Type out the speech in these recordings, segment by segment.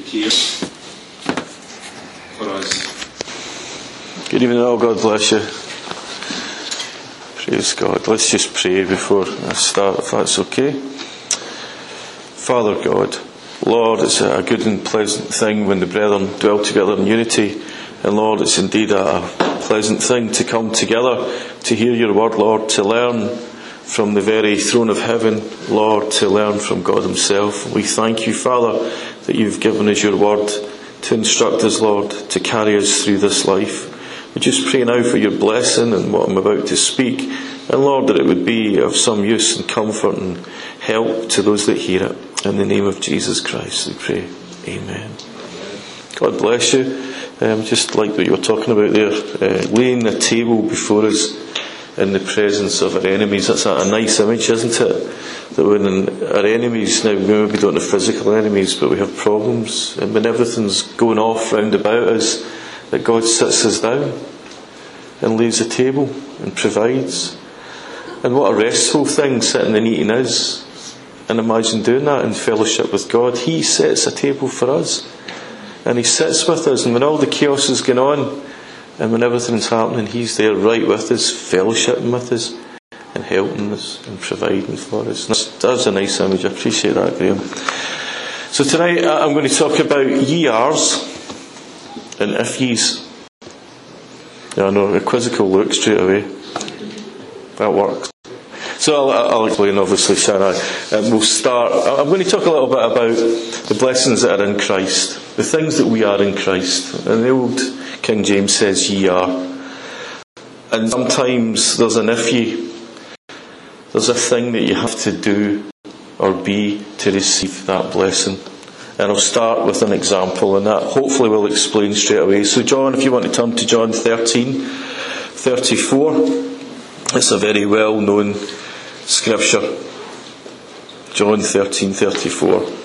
Cares for us. Good evening, all. God bless you. Praise God. Let's just pray before I start, if that's okay. Father God, Lord, it's a good and pleasant thing when the brethren dwell together in unity. And Lord, it's indeed a pleasant thing to come together to hear your word, Lord, to learn from the very throne of heaven, Lord, to learn from God Himself. We thank you, Father, that you've given us your word to instruct us, Lord, to carry us through this life. We just pray now for your blessing and what I'm about to speak. And Lord, that it would be of some use and comfort and help to those that hear it. In the name of Jesus Christ, we pray. Amen. God bless you. Um, just like what you were talking about there, uh, laying the table before us in the presence of our enemies. That's a, a nice image, isn't it? That when our enemies, now we don't have physical enemies, but we have problems, and when everything's going off round about us, that God sits us down and lays a table and provides. And what a restful thing sitting and eating is. And imagine doing that in fellowship with God. He sets a table for us. And He sits with us. And when all the chaos is going on, and when everything's happening, He's there right with us, fellowshipping with us, and helping us, and providing for us. That's, that's a nice image. I appreciate that, Graham. So tonight I'm going to talk about ye and if ye's. Yeah, I know, a quizzical look straight away. That works. So I'll, I'll explain, obviously, shall I? Um, we'll start. I'm going to talk a little bit about the blessings that are in Christ, the things that we are in Christ. And the old King James says, ye are. And sometimes there's an if ye. There's a thing that you have to do or be to receive that blessing. And I'll start with an example, and that hopefully will explain straight away. So, John, if you want to turn to John 13, 34, it's a very well known scripture. John 13, 34.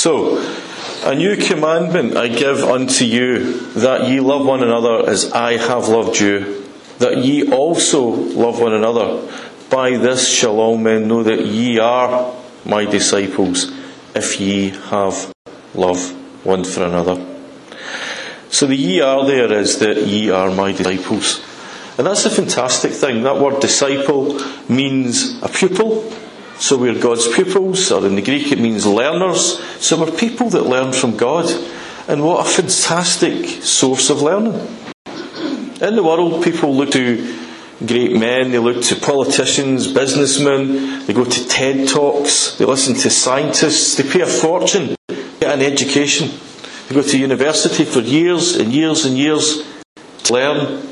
So, a new commandment I give unto you, that ye love one another as I have loved you, that ye also love one another. By this shall all men know that ye are my disciples, if ye have love one for another. So the ye are there is that ye are my disciples. And that's a fantastic thing. That word disciple means a pupil, so we're God's pupils, or in the Greek it means learners. So we're people that learn from God. And what a fantastic source of learning. In the world, people look to great men, they look to politicians, businessmen, they go to TED Talks, they listen to scientists, they pay a fortune to get an education. They go to university for years and years and years to learn.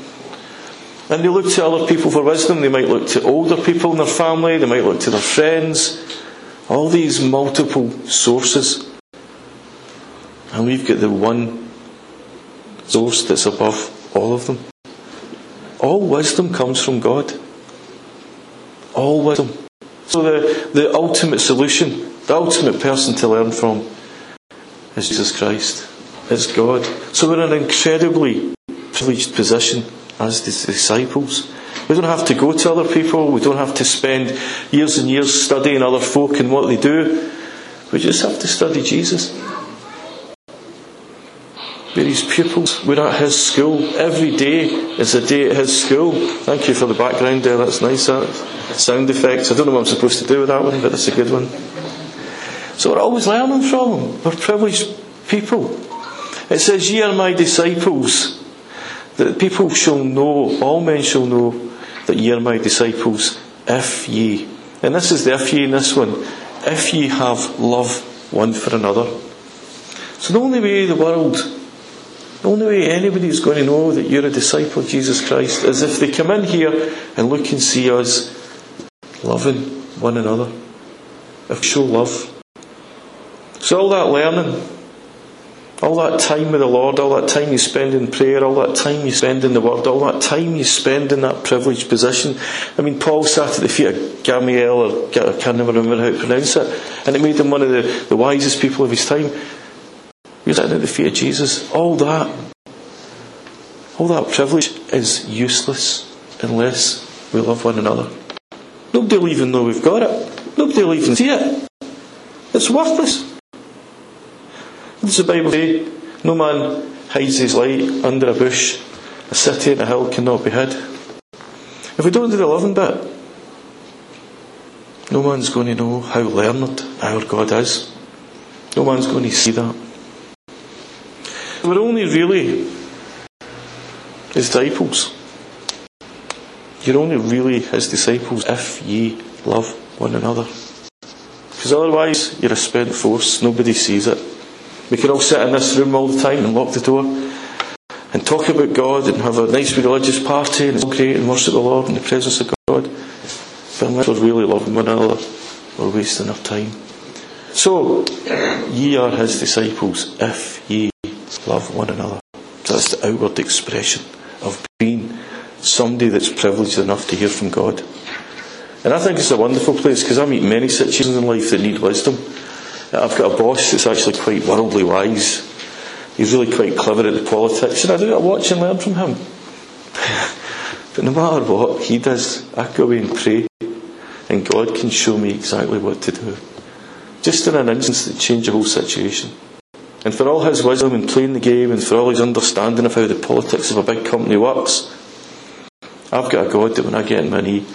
And they look to other people for wisdom. They might look to older people in their family. They might look to their friends. All these multiple sources. And we've got the one source that's above all of them. All wisdom comes from God. All wisdom. So the, the ultimate solution, the ultimate person to learn from is Jesus Christ. It's God. So we're in an incredibly privileged position as disciples. We don't have to go to other people. We don't have to spend years and years studying other folk and what they do. We just have to study Jesus. We're his pupils. We're at his school. Every day is a day at his school. Thank you for the background there. That's nice. That sound effects. I don't know what I'm supposed to do with that one, but it's a good one. So we're always learning from him. We're privileged people. It says, Ye are my disciples that people shall know, all men shall know, that ye are my disciples, if ye, and this is the if ye in this one, if ye have love one for another. So the only way the world, the only way anybody is going to know that you're a disciple of Jesus Christ is if they come in here and look and see us loving one another. If show love. So all that learning, all that time with the Lord, all that time you spend in prayer, all that time you spend in the Word, all that time you spend in that privileged position. I mean, Paul sat at the feet of Gamaliel, or I can't never remember how to pronounce it, and it made him one of the, the wisest people of his time. He was sitting at the feet of Jesus. All that. all that privilege is useless unless we love one another. Nobody will even know we've got it. Nobody will even see it. It's worthless. What does the Bible say? No man hides his light under a bush. A city on a hill cannot be hid. If we don't do the loving bit, no man's going to know how learned our God is. No man's going to see that. We're only really his disciples. You're only really his disciples if ye love one another. Because otherwise, you're a spent force. Nobody sees it. We can all sit in this room all the time and lock the door and talk about God and have a nice religious party and it's great and worship the Lord in the presence of God. But unless we're really loving one another, we're wasting our time. So, ye are his disciples if ye love one another. That's the outward expression of being somebody that's privileged enough to hear from God. And I think it's a wonderful place because I meet many situations in life that need wisdom. I've got a boss that's actually quite worldly wise. He's really quite clever at the politics, and I do I watch and learn from him. but no matter what he does, I go away and pray, and God can show me exactly what to do. Just in an instant, that change the whole situation. And for all his wisdom in playing the game, and for all his understanding of how the politics of a big company works, I've got a God that when I get in my knee,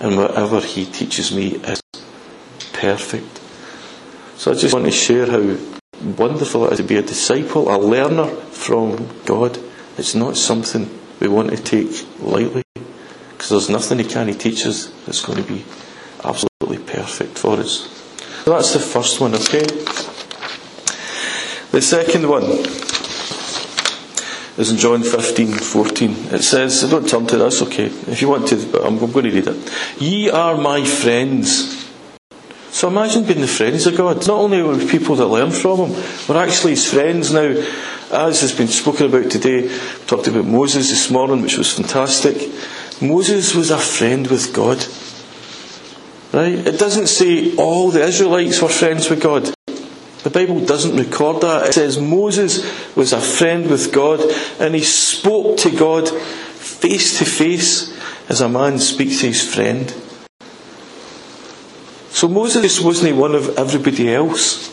and whatever he teaches me is perfect. So I just want to share how wonderful it is to be a disciple, a learner from God. It's not something we want to take lightly because there's nothing He can teach us that's going to be absolutely perfect for us. So that's the first one, okay? The second one is in John 15, 14. It says, don't turn to this, okay? If you want to, but I'm going to read it. Ye are my friends so imagine being the friends of God. Not only are we people that learn from Him, we're actually His friends now. As has been spoken about today, we talked about Moses this morning, which was fantastic. Moses was a friend with God. Right? It doesn't say all the Israelites were friends with God. The Bible doesn't record that. It says Moses was a friend with God and he spoke to God face to face as a man speaks to his friend. So Moses wasn't one of everybody else.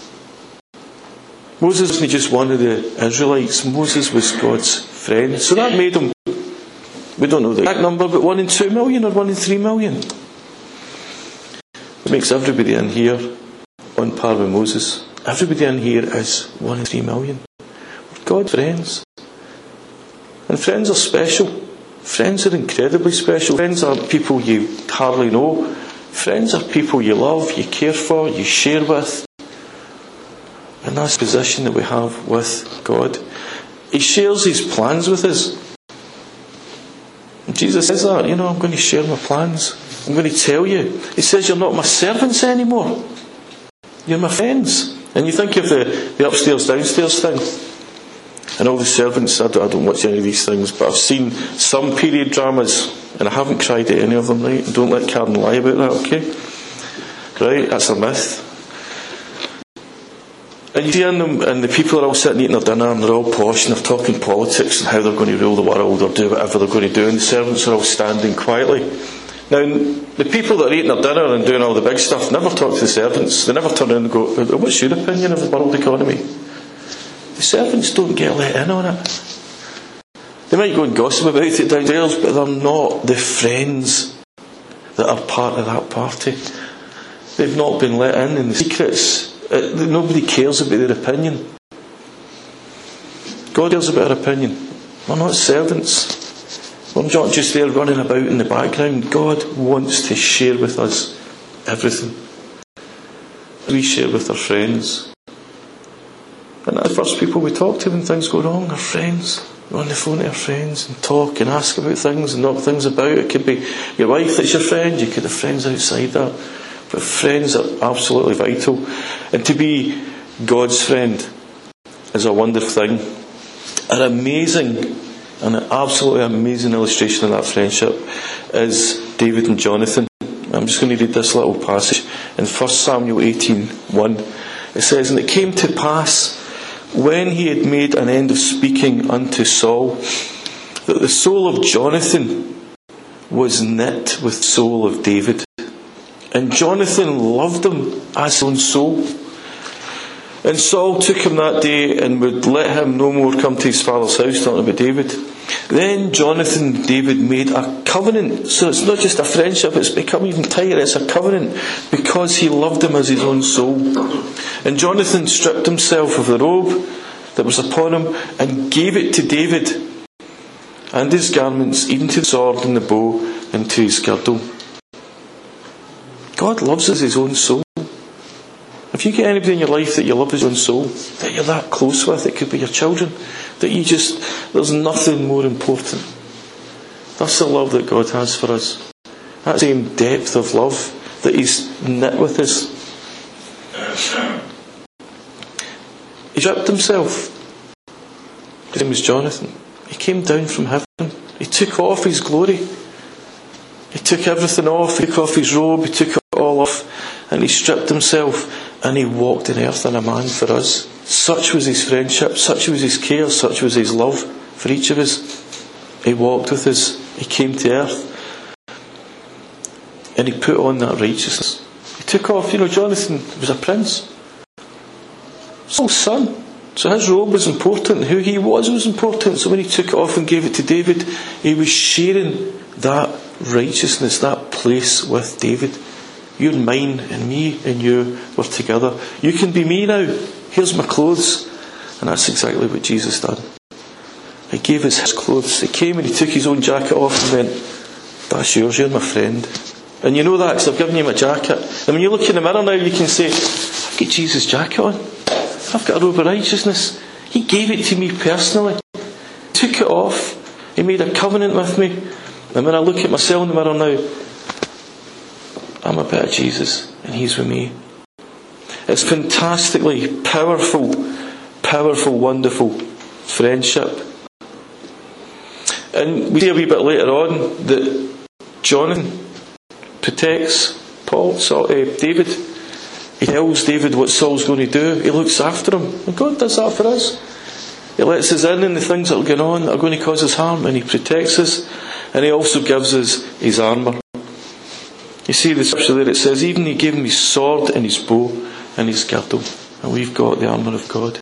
Moses wasn't just one of the Israelites. Moses was God's friend. So that made him, we don't know the exact number, but one in two million or one in three million. It makes everybody in here on par with Moses. Everybody in here is one in three million. We're God's friends. And friends are special. Friends are incredibly special. Friends are people you hardly know. Friends are people you love, you care for, you share with. And that's the position that we have with God. He shares his plans with us. Jesus says that, you know, I'm going to share my plans. I'm going to tell you. He says, You're not my servants anymore. You're my friends. And you think of the, the upstairs downstairs thing. And all the servants, I don't, I don't watch any of these things, but I've seen some period dramas and I haven't cried at any of them, right? Don't let Karen lie about that, okay? Right? That's a myth. And you see them, and the people are all sitting eating their dinner and they're all posh and they're talking politics and how they're going to rule the world or do whatever they're going to do, and the servants are all standing quietly. Now, the people that are eating their dinner and doing all the big stuff never talk to the servants. They never turn around and go, What's your opinion of the world economy? The servants don't get let in on it. They might go and gossip about it downstairs, but they're not the friends that are part of that party. They've not been let in in the secrets. It, uh, nobody cares about their opinion. God cares about our opinion. We're not servants. We're not just there running about in the background. God wants to share with us everything. We share with our friends. And the first people we talk to when things go wrong, are friends We're on the phone to our friends and talk and ask about things and knock things about. It could be your wife that's your friend, you could have friends outside that. But friends are absolutely vital. And to be God's friend is a wonderful thing. An amazing, an absolutely amazing illustration of that friendship is David and Jonathan. I'm just going to read this little passage in 1 Samuel 18 1. It says, And it came to pass when he had made an end of speaking unto Saul, that the soul of Jonathan was knit with the soul of David. And Jonathan loved him as his own soul. And Saul took him that day and would let him no more come to his father's house, talking about David. Then Jonathan and David made a covenant. So it's not just a friendship, it's become even tighter. It's a covenant because he loved him as his own soul. And Jonathan stripped himself of the robe that was upon him and gave it to David and his garments, even to the sword and the bow and to his girdle. God loves us his own soul. If you get anybody in your life that you love as your own soul, that you're that close with, it could be your children, that you just, there's nothing more important. That's the love that God has for us. That same depth of love that He's knit with us. He wrapped Himself. His name was Jonathan. He came down from heaven. He took off His glory. He took everything off. He took off His robe. He took it all off. And He stripped Himself and he walked in earth in a man for us. Such was his friendship, such was his care, such was his love for each of us. He walked with us, he came to earth, and he put on that righteousness. He took off, you know, Jonathan was a prince, Saul's son. So his robe was important, who he was was important. So when he took it off and gave it to David, he was sharing that righteousness, that place with David. You're mine, and me and you were together. You can be me now. Here's my clothes. And that's exactly what Jesus done. He gave us his clothes. He came and he took his own jacket off and went, That's yours, you're my friend. And you know that because I've given you my jacket. And when you look in the mirror now, you can say, I've got Jesus' jacket on. I've got a robe of righteousness. He gave it to me personally. He took it off. He made a covenant with me. And when I look at myself in the mirror now, I'm a bit of Jesus, and He's with me. It's fantastically powerful, powerful, wonderful friendship. And we see a wee bit later on that Jonathan protects Paul, so, uh, David. He tells David what Saul's going to do. He looks after him. And God does that for us. He lets us in in the things that are going on that are going to cause us harm, and He protects us. And He also gives us His armour. You see the scripture there, it says, even he gave his sword and his bow and his girdle. And we've got the armour of God.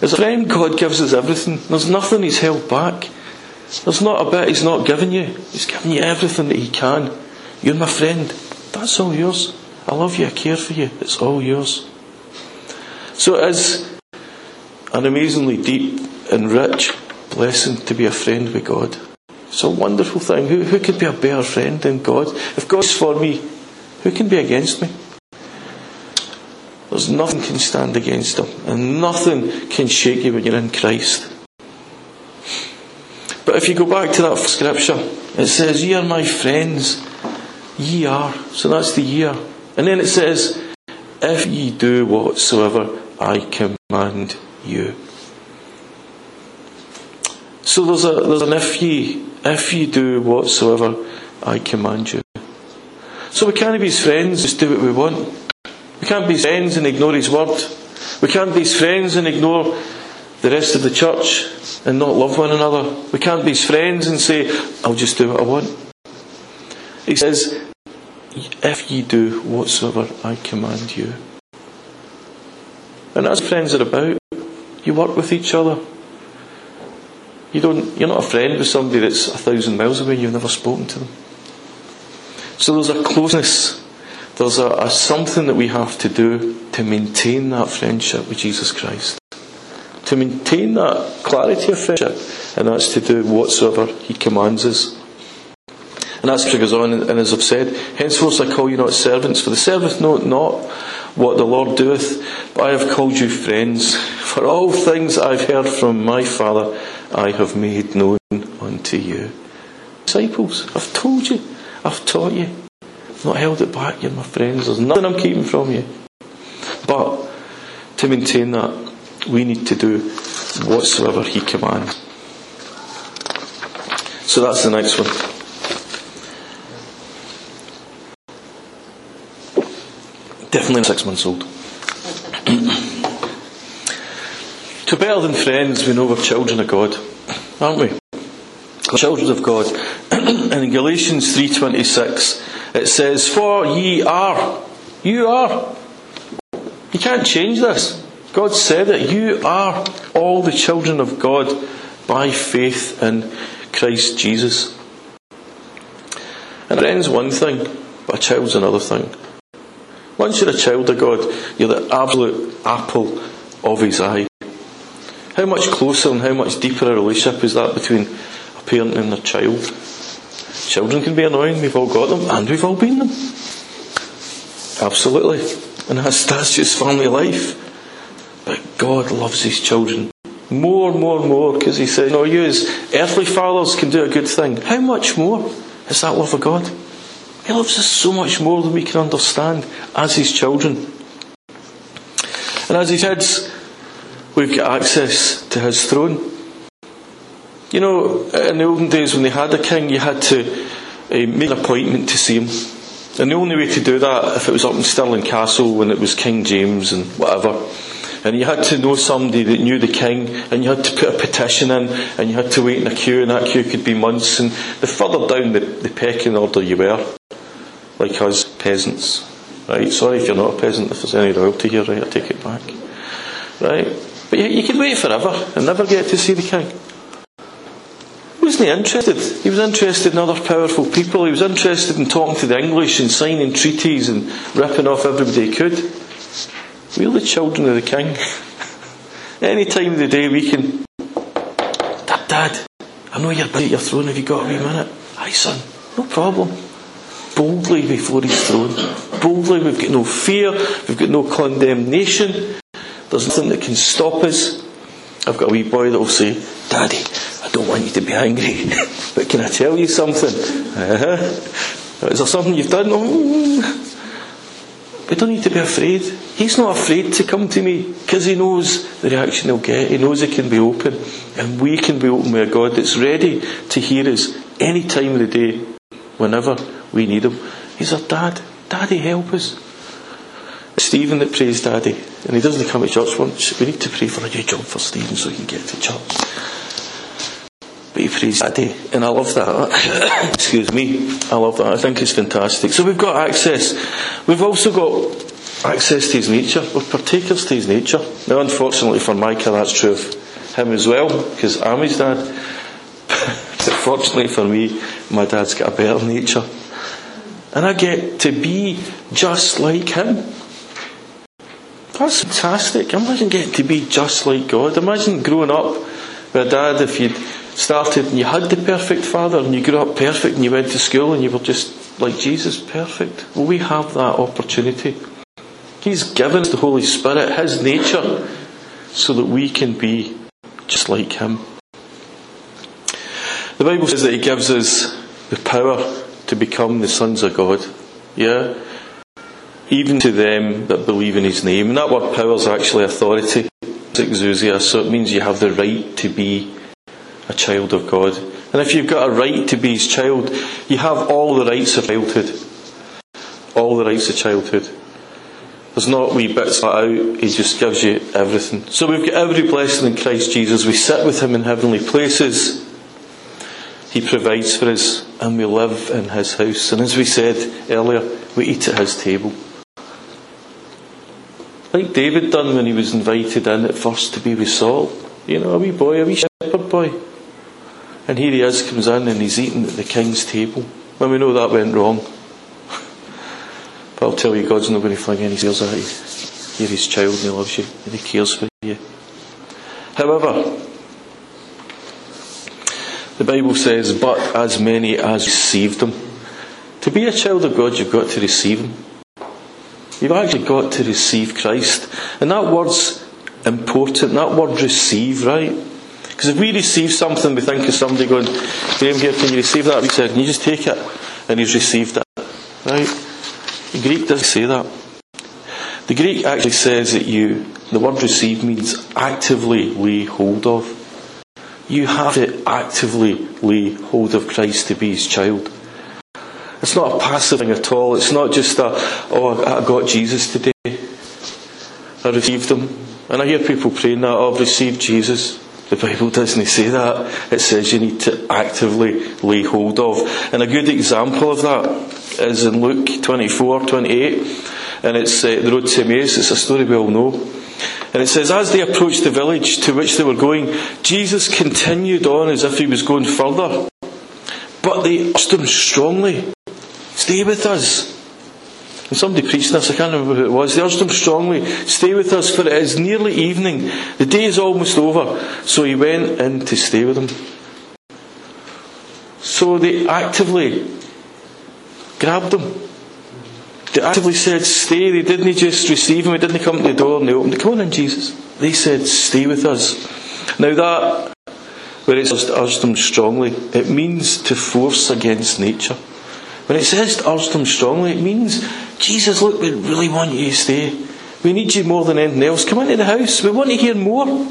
As a friend, God gives us everything. There's nothing he's held back. There's not a bit he's not given you. He's given you everything that he can. You're my friend. That's all yours. I love you. I care for you. It's all yours. So it is an amazingly deep and rich blessing to be a friend with God. It's a wonderful thing. Who, who could be a better friend than God? If God's for me, who can be against me? There's nothing can stand against him, and nothing can shake you when you're in Christ. But if you go back to that scripture, it says, Ye are my friends, ye are. So that's the year. And then it says, If ye do whatsoever I command you. So there's, a, there's an if ye, if ye do whatsoever I command you. So we can't be his friends, just do what we want. We can't be his friends and ignore his word. We can't be his friends and ignore the rest of the church and not love one another. We can't be his friends and say, I'll just do what I want. He says, if ye do whatsoever I command you. And as friends are about, you work with each other. You don't, you're not a friend with somebody that's a thousand miles away, you've never spoken to them. So there's a closeness, there's a, a something that we have to do to maintain that friendship with Jesus Christ. To maintain that clarity of friendship, and that's to do whatsoever He commands us. And that's scripture goes on, and as I've said, henceforth I call you not servants, for the servant knoweth not what the Lord doeth, but I have called you friends. For all things I've heard from my Father, I have made known unto you. Disciples, I've told you, I've taught you. I've not held it back, you're my friends. There's nothing I'm keeping from you. But to maintain that, we need to do whatsoever He commands. So that's the next one. Definitely six months old. to better than friends, we know we're children of God, aren't we? children of God. in Galatians 3.26 it says, For ye are. You are. You can't change this. God said it. You are all the children of God by faith in Christ Jesus. And friend's one thing, but a child's another thing. Once you're a child of God, you're the absolute apple of his eye. How much closer and how much deeper a relationship is that between a parent and a child? Children can be annoying, we've all got them, and we've all been them. Absolutely. And that's, that's just family life. But God loves his children more, and more, and more, because he said, No, you as earthly fathers can do a good thing. How much more is that love of God? He loves us so much more than we can understand as his children. And as his kids, we've got access to his throne. You know, in the olden days when they had a king, you had to uh, make an appointment to see him. And the only way to do that, if it was up in Stirling Castle when it was King James and whatever, and you had to know somebody that knew the king, and you had to put a petition in, and you had to wait in a queue, and that queue could be months. And the further down the, the pecking order you were, like us peasants, right? Sorry if you're not a peasant, if there's any royalty here, right? I take it back, right? But you, you could wait forever and never get to see the king. He Wasn't interested? He was interested in other powerful people. He was interested in talking to the English and signing treaties and ripping off everybody he could. We're the children of the king. Any time of the day we can. Dad, Dad, I know you're busy at your throne. Have you got a wee minute? Aye, son, no problem. Boldly before his throne. Boldly, we've got no fear, we've got no condemnation. There's nothing that can stop us. I've got a wee boy that will say, Daddy, I don't want you to be angry, but can I tell you something? Uh-huh. Is there something you've done? Oh. We don't need to be afraid. He's not afraid to come to me because he knows the reaction he'll get. He knows he can be open. And we can be open with a God that's ready to hear us any time of the day, whenever we need him. He's our dad. Daddy, help us. Stephen that prays Daddy, and he doesn't come to church once. We need to pray for a new job for Stephen so he can get to church. But he prays Daddy, and I love that. Excuse me, I love that. I think it's fantastic. So we've got access. We've also got access to his nature. We're partakers to his nature. Now, unfortunately for Micah, that's true of him as well, because I'm his dad. but fortunately for me, my dad's got a better nature. And I get to be just like him. That's fantastic. Imagine getting to be just like God. Imagine growing up with a dad if you'd started and you had the perfect father and you grew up perfect and you went to school and you were just like Jesus, perfect. Well, we have that opportunity. He's given us the Holy Spirit, His nature, so that we can be just like Him. The Bible says that He gives us the power to become the sons of God. Yeah? Even to them that believe in His name. And that word power is actually authority. It's exousia, so it means you have the right to be a child of God. And if you've got a right to be his child, you have all the rights of childhood. All the rights of childhood. There's not wee bits let out, he just gives you everything. So we've got every blessing in Christ Jesus. We sit with him in heavenly places. He provides for us, and we live in his house. And as we said earlier, we eat at his table. Like David done when he was invited in at first to be with Saul. You know, a wee boy, a wee shepherd boy. And here he is, comes in and he's eating at the king's table. When we know that went wrong. But I'll tell you, God's not going to fling any scales at you. You're his child and he loves you and he cares for you. However, the Bible says, but as many as received him. To be a child of God, you've got to receive him. You've actually got to receive Christ. And that word's important. That word receive, right? Because if we receive something, we think of somebody going, Graham here, can you receive that? We said, can you just take it? And he's received it. Right? The Greek doesn't say that. The Greek actually says that you, the word receive means actively lay hold of. You have to actively lay hold of Christ to be his child. It's not a passive thing at all. It's not just a, oh, I got Jesus today. I received him. And I hear people praying that, oh, I've received Jesus. The Bible doesn't say that. It says you need to actively lay hold of. And a good example of that is in Luke 24, 28. And it's uh, the road to Emmaus. It's a story we all know. And it says, as they approached the village to which they were going, Jesus continued on as if he was going further. But they urged him strongly, stay with us. And somebody preached this, I can't remember who it was. They urged him strongly, stay with us, for it is nearly evening. The day is almost over. So he went in to stay with them. So they actively grabbed him. They actively said, stay. They didn't just receive him. They didn't come to the door and they opened. Come on in, Jesus. They said, stay with us. Now that, where it says to urge them strongly, it means to force against nature. When it says to urge them strongly, it means, Jesus, look, we really want you to stay. We need you more than anything else. Come into the house. We want to hear more. We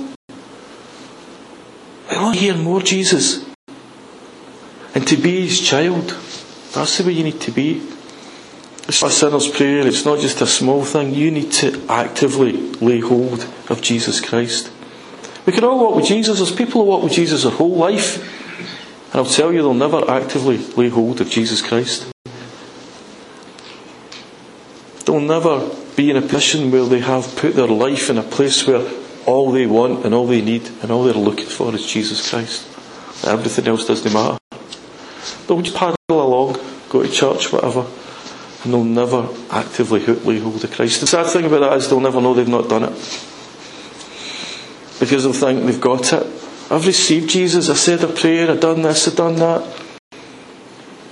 want to hear more, Jesus. And to be his child, that's the way you need to be. A sinner's prayer, it's not just a small thing. You need to actively lay hold of Jesus Christ. We can all walk with Jesus. There's people who walk with Jesus their whole life. And I'll tell you, they'll never actively lay hold of Jesus Christ. They'll never be in a position where they have put their life in a place where all they want and all they need and all they're looking for is Jesus Christ. Everything else doesn't matter. They'll just paddle along, go to church, whatever, and they'll never actively lay hold of Christ. The sad thing about that is they'll never know they've not done it. Because they'll think they've got it. I've received Jesus, I said a prayer, I've done this, I've done that.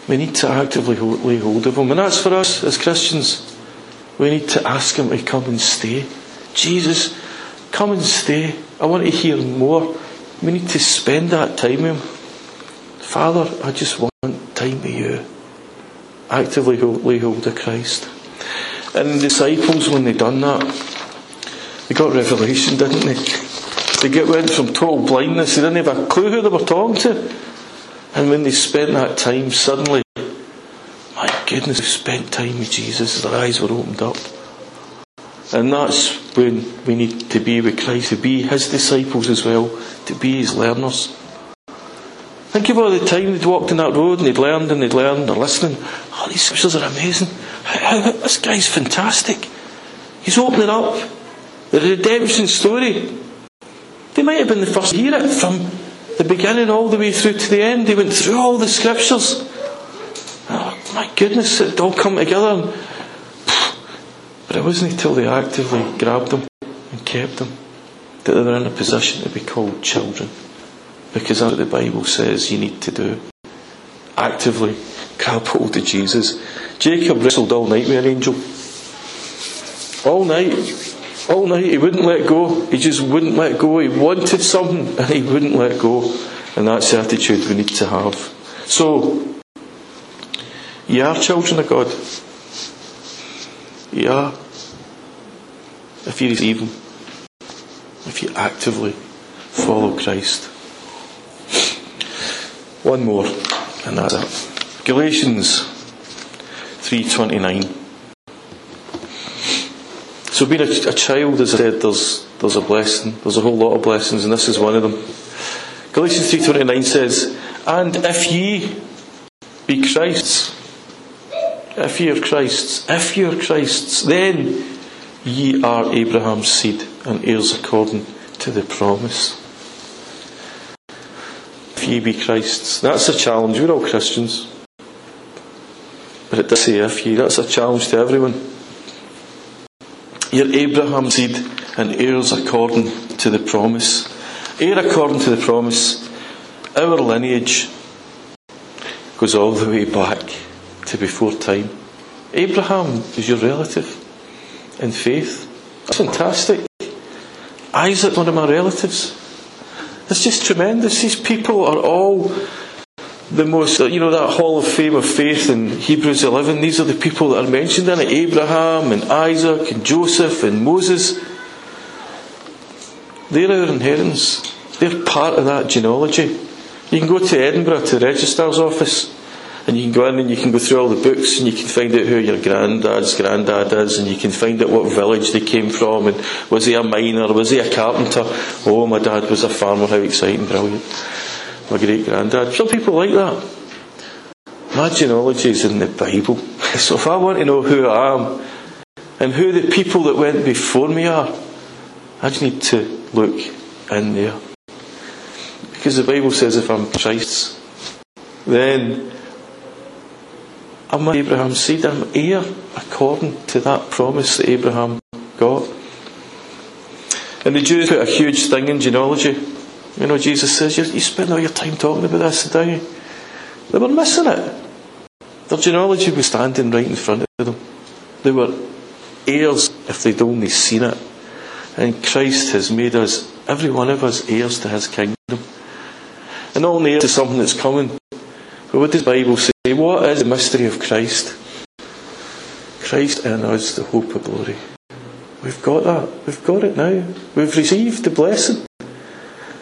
We need to actively lay hold of Him. And that's for us as Christians. We need to ask Him to come and stay. Jesus, come and stay. I want to hear more. We need to spend that time with Him. Father, I just want time with you. Actively lay hold of Christ. And the disciples, when they done that, they got revelation, didn't they? They get went from total blindness. They didn't have a clue who they were talking to. And when they spent that time, suddenly, my goodness, they spent time with Jesus. Their eyes were opened up. And that's when we need to be with Christ, to be His disciples as well, to be His learners. Think of all the time they'd walked in that road and they'd learned and they'd learned, they're listening. Oh, these scriptures are amazing. How, how, this guy's fantastic. He's opening up the redemption story. They might have been the first to hear it from the beginning all the way through to the end. They went through all the scriptures. Oh, my goodness, it all come together. But it wasn't until they actively grabbed them and kept them that they were in a position to be called children. Because that's what the Bible says you need to do. Actively hold of Jesus. Jacob wrestled all night with an angel. All night. All night he wouldn't let go. He just wouldn't let go. He wanted something and he wouldn't let go. And that's the attitude we need to have. So, you are children of God. You are. If you receive Him. If you actively follow Christ. One more, and that's it. Galatians 3.29. So being a, a, child, as I said, there's, there's a blessing. There's a whole lot of blessings, and this is one of them. Galatians 3.29 says, And if ye be Christ's, if ye are Christ's, if ye are Christ's, then ye are Abraham's seed and heirs according to the promise. If ye be Christ's. That's a challenge. We're all Christians. But it does say if ye. That's a challenge to everyone. You're Abraham's seed and heirs according to the promise. Heir according to the promise. Our lineage goes all the way back to before time. Abraham is your relative in faith. That's fantastic. Isaac, one of my relatives. It's just tremendous. These people are all the most, you know, that hall of fame of faith in Hebrews 11. These are the people that are mentioned in it Abraham and Isaac and Joseph and Moses. They're our inheritance. They're part of that genealogy. You can go to Edinburgh to the registrar's office And you can go in and you can go through all the books and you can find out who your granddad's granddad is and you can find out what village they came from and was he a miner, was he a carpenter? Oh, my dad was a farmer, how exciting, brilliant. My great granddad. Some people like that. My genealogy is in the Bible. So if I want to know who I am and who the people that went before me are, I just need to look in there. Because the Bible says if I'm Christ's, then I'm Abraham's seed, I'm heir according to that promise that Abraham got. And the Jews put a huge thing in genealogy. You know, Jesus says, you, you spend all your time talking about this, you? They were missing it. Their genealogy was standing right in front of them. They were heirs if they'd only seen it. And Christ has made us, every one of us, heirs to his kingdom. And only heirs to something that's coming, but what does the Bible say? What is the mystery of Christ? Christ in us, the hope of glory. We've got that. We've got it now. We've received the blessing.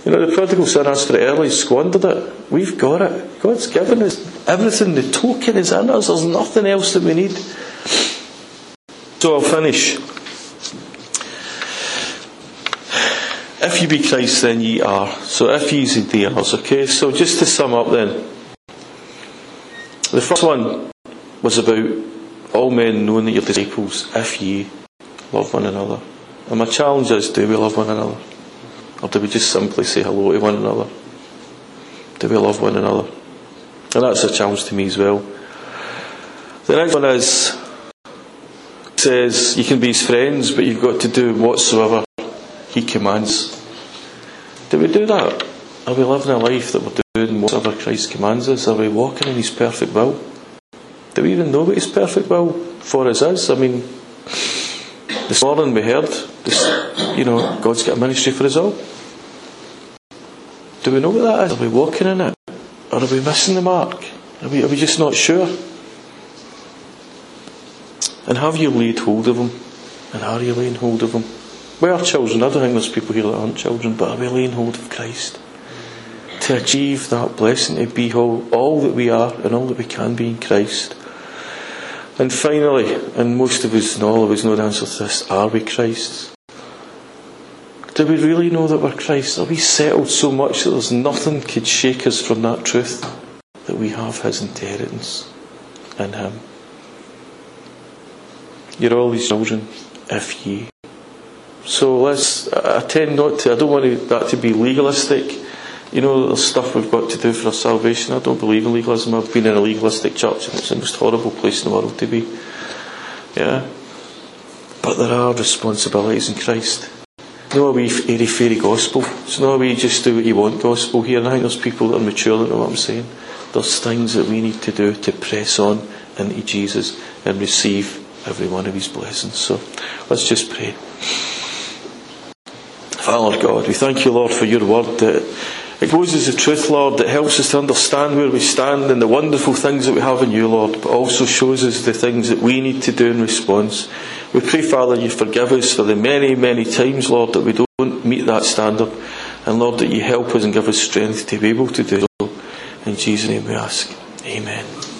You know, the prodigal son asked for it early, squandered it. We've got it. God's given us everything. The token is in us. There's nothing else that we need. So I'll finish. If you be Christ, then ye are. So if ye be ours. Okay, so just to sum up then. The first one was about all men knowing that you're disciples if ye love one another. And my challenge is do we love one another? Or do we just simply say hello to one another? Do we love one another? And that's a challenge to me as well. The next one is says you can be his friends, but you've got to do whatsoever he commands. Do we do that? Are we living a life that we're doing whatever Christ commands us? Are we walking in his perfect will? Do we even know what his perfect will for us is? I mean, this morning we heard, this, you know, God's got a ministry for us all. Do we know what that is? Are we walking in it? Or are we missing the mark? Are we, are we just not sure? And have you laid hold of Him? And are you laying hold of Him? We are children. I don't think there's people here that aren't children, but are we laying hold of Christ? To achieve that blessing, to be all that we are and all that we can be in Christ. And finally, and most of us and all of us know the answer to this, are we Christ's? Do we really know that we're Christ? Are we settled so much that there's nothing could shake us from that truth that we have His inheritance in Him? You're all His children if ye. So let's. I tend not to. I don't want that to be legalistic. You know, there's stuff we've got to do for our salvation. I don't believe in legalism. I've been in a legalistic church, and it's the most horrible place in the world to be. Yeah, but there are responsibilities in Christ no a wee airy fairy gospel. It's not a wee just do what you want gospel here. And I think there's people that are mature that know what I'm saying. There's things that we need to do to press on into Jesus and receive every one of his blessings. So let's just pray. Father God, we thank you, Lord, for your word that exposes the truth, Lord, that helps us to understand where we stand and the wonderful things that we have in you, Lord, but also shows us the things that we need to do in response. We pray, Father, you forgive us for the many, many times, Lord, that we don't meet that standard. And Lord, that you help us and give us strength to be able to do so. In Jesus' name we ask. Amen.